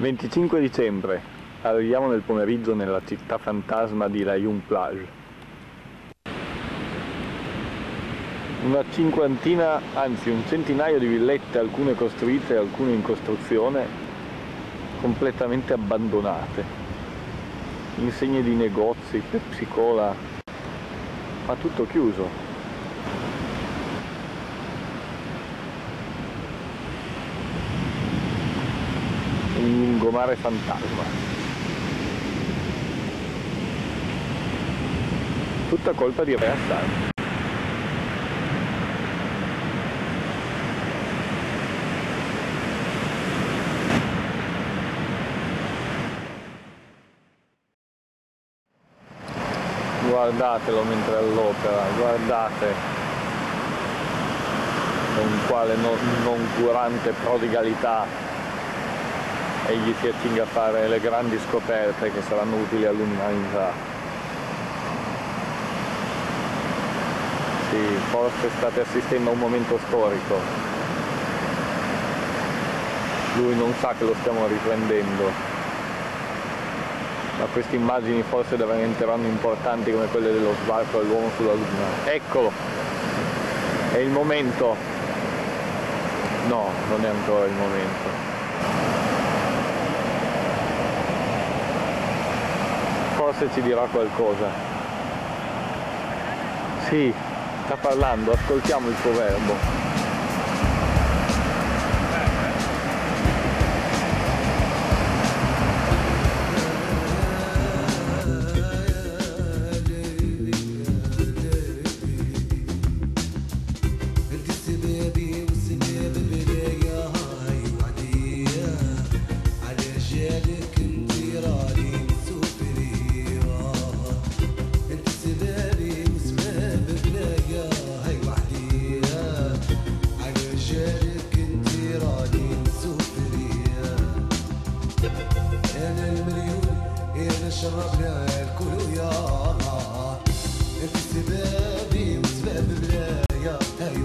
25 dicembre, arriviamo nel pomeriggio nella città fantasma di La Plage. Una cinquantina, anzi un centinaio di villette, alcune costruite alcune in costruzione, completamente abbandonate. Insegne di negozi, Pepsi Cola, ma tutto chiuso. Un lungomare fantasma. Tutta colpa di Rea Star. guardatelo mentre all'opera, guardate con quale non, noncurante prodigalità egli si accinga a fare le grandi scoperte che saranno utili all'umanità. Sì, forse state assistendo a un momento storico. Lui non sa che lo stiamo riprendendo ma queste immagini forse diventeranno importanti come quelle dello sbarco dell'uomo sulla luna. Eccolo! È il momento. No, non è ancora il momento. Forse ci dirà qualcosa. Sì, sta parlando, ascoltiamo il suo verbo. شرب الكل يا نار سبابي وسباب بلايا. هاي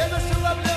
in the celebrity.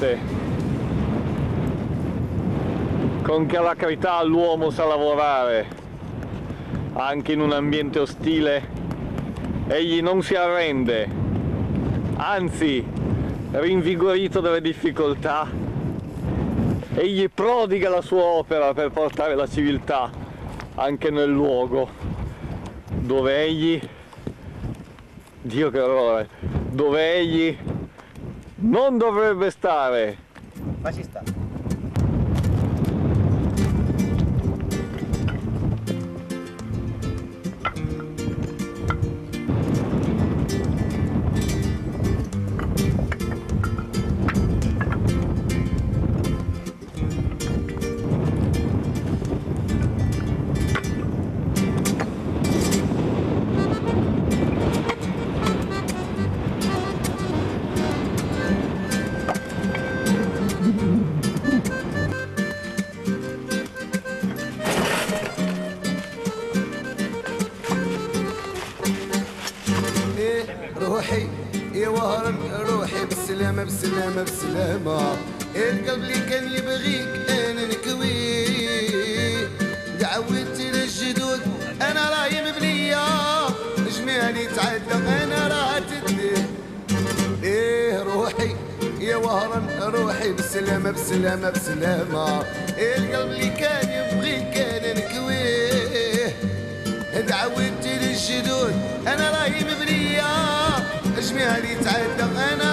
Guardate con che alacrità l'uomo sa lavorare anche in un ambiente ostile egli non si arrende anzi rinvigorito dalle difficoltà egli prodiga la sua opera per portare la civiltà anche nel luogo dove egli Dio che orrore dove egli non dovrebbe stare Ma ci sta. روحي يا وهران روحي بالسلامة بالسلامة بالسلامة القلب اللي كان يبغيك أنا نكويه دعوت للجدود أنا راهي مبنية. جمالي تعدى أنا راه تديه إيه روحي يا وهران روحي بالسلامة بالسلامة بالسلامة القلب اللي كان يبغيك أنا نكويه دعوت الجدود أنا راهي مبنية. اجميها لي تعدى أنا